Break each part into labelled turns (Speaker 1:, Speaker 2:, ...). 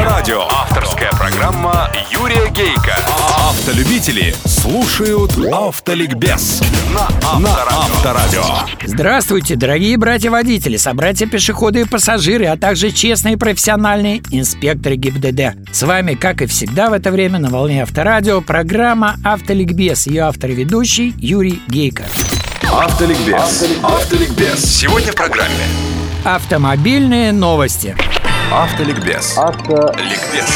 Speaker 1: Авторадио. Авторская программа Юрия Гейка. Автолюбители слушают Автоликбез на Авторадио.
Speaker 2: Здравствуйте, дорогие братья-водители, собратья-пешеходы и пассажиры, а также честные профессиональные инспекторы ГИБДД. С вами, как и всегда в это время на волне Авторадио, программа «Автоликбез». Ее автор и ведущий Юрий Гейко.
Speaker 1: Автоликбез. Автоликбез. Сегодня в программе
Speaker 2: Автомобильные новости.
Speaker 1: Автоликбез. Ликбез.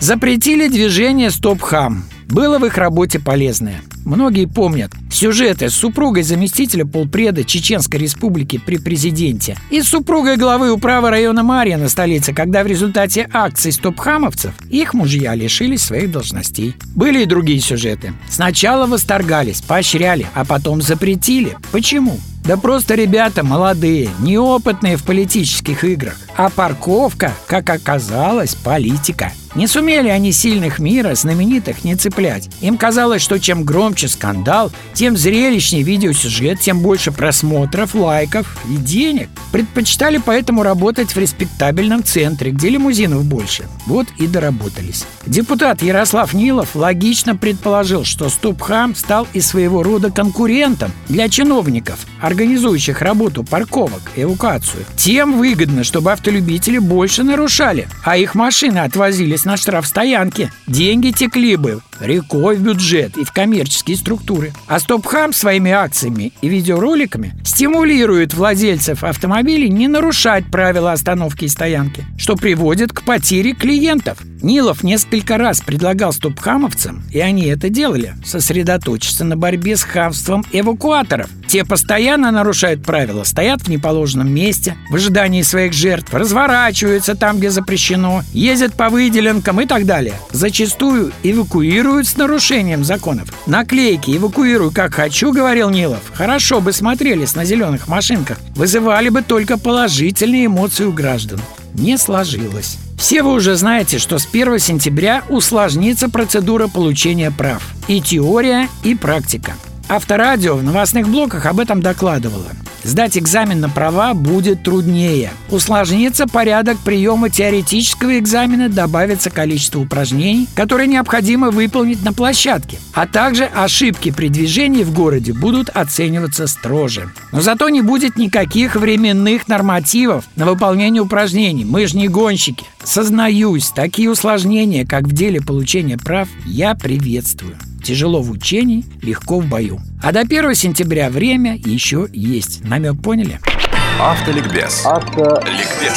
Speaker 2: Запретили движение «Стоп-хам». Было в их работе полезное. Многие помнят сюжеты с супругой заместителя полпреда Чеченской республики при президенте и с супругой главы управы района Мария на столице, когда в результате акций стопхамовцев их мужья лишились своих должностей. Были и другие сюжеты. Сначала восторгались, поощряли, а потом запретили. Почему? Да просто ребята молодые, неопытные в политических играх. А парковка, как оказалось, политика. Не сумели они сильных мира, знаменитых, не цеплять. Им казалось, что чем громче скандал, тем зрелищнее видеосюжет, тем больше просмотров, лайков и денег. Предпочитали поэтому работать в респектабельном центре, где лимузинов больше. Вот и доработались. Депутат Ярослав Нилов логично предположил, что Стопхам стал и своего рода конкурентом для чиновников, организующих работу парковок, эвакуацию. Тем выгодно, чтобы автолюбители больше нарушали, а их машины отвозились на штрафстоянке. Деньги текли бы рекой в бюджет и в коммерческие структуры. А Стопхам своими акциями и видеороликами стимулирует владельцев автомобилей не нарушать правила остановки и стоянки, что приводит к потере клиентов. Нилов несколько раз предлагал стопхамовцам, и они это делали, сосредоточиться на борьбе с хамством эвакуаторов. Те постоянно нарушают правила, стоят в неположенном месте, в ожидании своих жертв, разворачиваются там, где запрещено, ездят по выделенкам и так далее. Зачастую эвакуируют с нарушением законов. Наклейки «Эвакуирую как хочу», говорил Нилов, хорошо бы смотрелись на зеленых машинках, вызывали бы только положительные эмоции у граждан. Не сложилось. Все вы уже знаете, что с 1 сентября усложнится процедура получения прав. И теория, и практика. Авторадио в новостных блоках об этом докладывало. Сдать экзамен на права будет труднее. Усложнится порядок приема теоретического экзамена, добавится количество упражнений, которые необходимо выполнить на площадке. А также ошибки при движении в городе будут оцениваться строже. Но зато не будет никаких временных нормативов на выполнение упражнений. Мы же не гонщики. Сознаюсь, такие усложнения, как в деле получения прав, я приветствую. Тяжело в учении, легко в бою. А до 1 сентября время еще есть. Намек поняли?
Speaker 1: Автоликбез. Ликбез.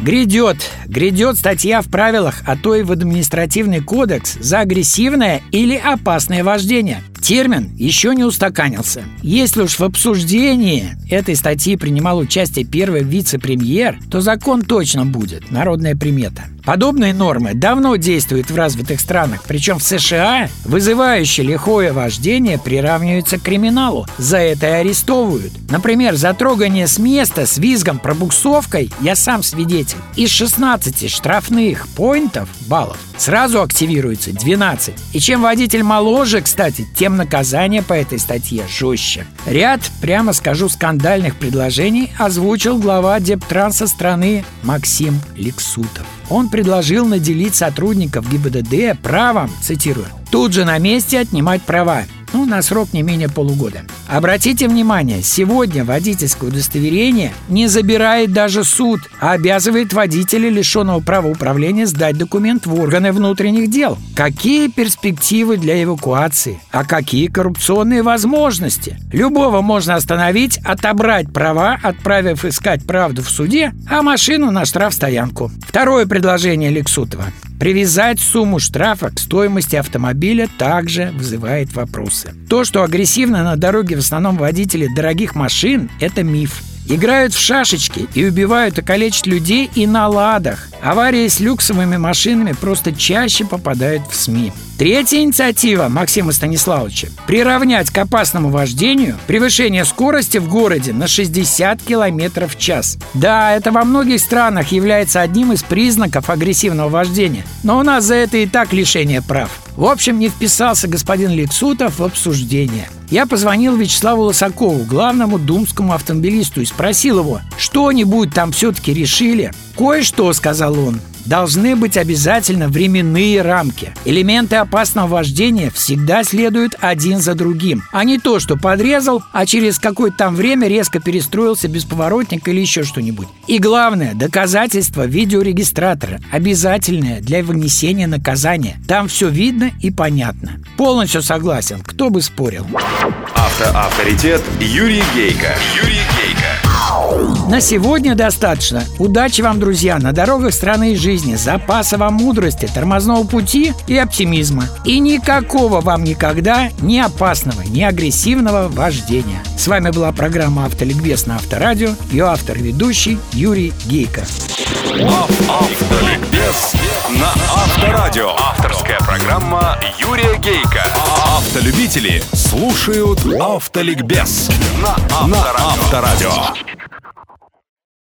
Speaker 2: Грядет, грядет статья в правилах, а то и в административный кодекс за агрессивное или опасное вождение. Термин еще не устаканился. Если уж в обсуждении этой статьи принимал участие первый вице-премьер, то закон точно будет, народная примета. Подобные нормы давно действуют в развитых странах, причем в США вызывающее лихое вождение приравнивается к криминалу. За это и арестовывают. Например, за трогание с места с визгом пробуксовкой я сам свидетель. Из 16 штрафных поинтов, баллов, сразу активируется 12. И чем водитель моложе, кстати, тем наказание по этой статье жестче. Ряд, прямо скажу, скандальных предложений озвучил глава Дептранса страны Максим Лексутов. Он предложил наделить сотрудников ГИБДД правом, цитирую, тут же на месте отнимать права ну, на срок не менее полугода. Обратите внимание, сегодня водительское удостоверение не забирает даже суд, а обязывает водителя, лишенного права управления, сдать документ в органы внутренних дел. Какие перспективы для эвакуации? А какие коррупционные возможности? Любого можно остановить, отобрать права, отправив искать правду в суде, а машину на штрафстоянку. Второе предложение Лексутова. Привязать сумму штрафа к стоимости автомобиля также вызывает вопросы. То, что агрессивно на дороге в основном водители дорогих машин, это миф. Играют в шашечки и убивают и калечат людей и на ладах. Аварии с люксовыми машинами просто чаще попадают в СМИ. Третья инициатива Максима Станиславовича – приравнять к опасному вождению превышение скорости в городе на 60 км в час. Да, это во многих странах является одним из признаков агрессивного вождения, но у нас за это и так лишение прав. В общем, не вписался господин Лексутов в обсуждение. Я позвонил Вячеславу Лосакову, главному думскому автомобилисту, и спросил его, что-нибудь там все-таки решили. «Кое-что», — сказал он. Должны быть обязательно временные рамки. Элементы опасного вождения всегда следуют один за другим, а не то, что подрезал, а через какое-то там время резко перестроился без поворотника или еще что-нибудь. И главное, доказательство видеорегистратора обязательное для вынесения наказания. Там все видно и понятно. Полностью согласен, кто бы спорил.
Speaker 1: Автоавторитет Юрий Гейка. Юрий.
Speaker 2: На сегодня достаточно. Удачи вам, друзья, на дорогах страны и жизни, запаса вам мудрости, тормозного пути и оптимизма. И никакого вам никогда ни опасного, ни агрессивного вождения. С вами была программа «Автоликбез» на Авторадио. Ее автор и ведущий Юрий Гейко.
Speaker 1: Автоликбез на Авторадио. Авторская программа Юрия Гейка. Автолюбители слушают Автоликбез на Авторадио.